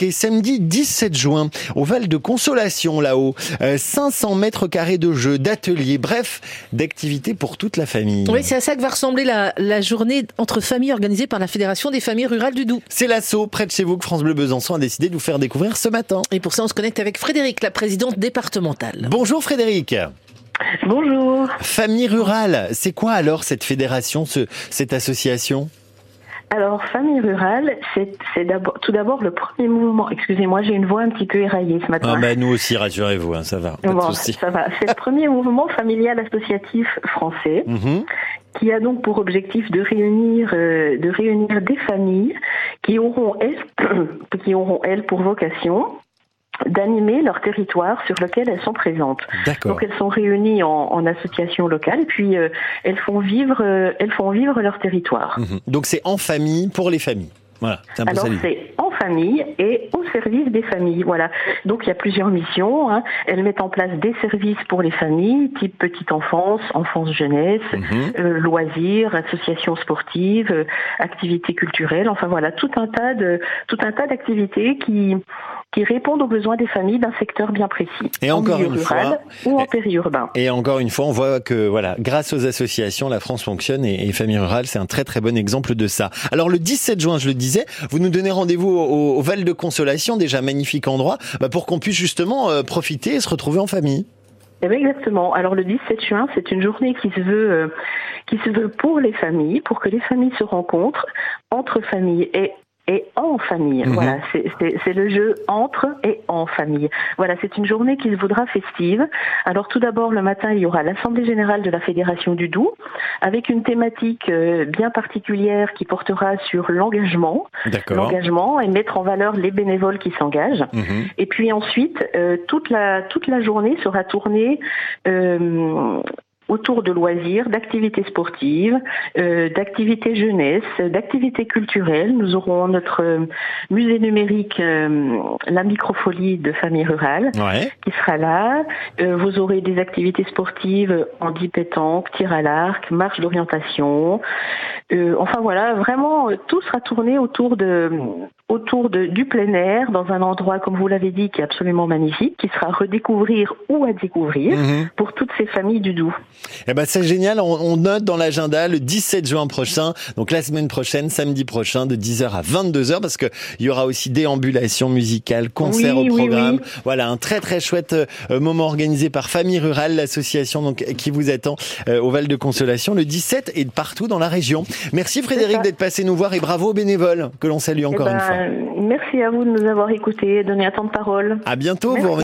Et samedi 17 juin, au Val de Consolation, là-haut, 500 euh, mètres carrés de jeux, d'ateliers, bref, d'activités pour toute la famille. Oui, c'est à ça que va ressembler la, la, journée entre familles organisée par la Fédération des familles rurales du Doubs. C'est l'assaut près de chez vous que France Bleu Besançon a décidé de vous faire découvrir ce matin. Et pour ça, on se connecte avec Frédéric, la présidente départementale. Bonjour Frédéric. Bonjour. Famille rurale, c'est quoi alors cette fédération, ce, cette association? Alors, famille rurale, c'est d'abord, tout d'abord le premier mouvement. Excusez-moi, j'ai une voix un petit peu éraillée ce matin. Ah ben nous aussi, rassurez-vous, hein, ça va. Bon, ça va. C'est le premier mouvement familial associatif français. Mhm. qui a donc pour objectif de réunir, euh, de réunir des familles qui auront, elles, qui auront, elles pour vocation d'animer leur territoire sur lequel elles sont présentes. Donc elles sont réunies en, en association locale, puis euh, elles font vivre, euh, elles font vivre leur territoire. Mhm. Donc c'est en famille pour les familles. Voilà, c'est Alors c'est en famille et au service des familles. Voilà. Donc il y a plusieurs missions. Hein. Elles mettent en place des services pour les familles, type petite enfance, enfance jeunesse, mhm. euh, loisirs, associations sportives, euh, activités culturelles. Enfin voilà, tout un tas de tout un tas d'activités qui qui répondent aux besoins des familles d'un secteur bien précis. Et encore une fois, ou en périurbain. Et encore une fois, on voit que voilà, grâce aux associations, la France fonctionne et, et Famille Rurale, c'est un très très bon exemple de ça. Alors le 17 juin, je le disais, vous nous donnez rendez-vous au, Val de Consolation, déjà magnifique endroit, bah, pour qu'on puisse justement euh, profiter et se retrouver en famille. Eh exactement. Alors le 17 juin, c'est une journée qui se veut euh, qui se veut pour les familles, pour que les familles se rencontrent entre familles. Et et en famille. Mhm. Voilà, c'est le jeu entre et en famille. Voilà, c'est une journée qui se voudra festive. Alors tout d'abord, le matin, il y aura l'Assemblée générale de la Fédération du Doubs, avec une thématique euh, bien particulière qui portera sur l'engagement, l'engagement et mettre en valeur les bénévoles qui s'engagent. Mhm. Et puis ensuite, euh, toute la toute la journée sera tournée euh, autour de loisirs, d'activités sportives, euh, d'activités jeunesse, d'activités culturelles. Nous aurons notre euh, musée numérique, euh, la microfolie de famille rurale, qui sera là. Euh, vous aurez des activités sportives, handi pétanque, tir à l'arc, marche d'orientation. enfin voilà, vraiment tout sera tourné autour de autour de, du plein air, dans un endroit, comme vous l'avez dit, qui est absolument magnifique, qui sera à redécouvrir ou à découvrir mhm. pour toutes ces familles du Doubs. Eh ben c'est génial, on, note dans l'agenda le 17 juin prochain, donc la semaine prochaine, samedi prochain, de 10h à 22h, parce que il y aura aussi déambulation musicale, concert au programme. Voilà, un très très chouette euh, moment organisé par Famille Rurale, l'association donc qui vous attend euh, au Val de Consolation le 17 et partout dans la région. Merci Frédéric d'être passé nous voir et bravo aux bénévoles que l'on salue encore eh une ben, fois. Merci à vous de nous avoir écoutés et donné un temps de parole. À bientôt. Vous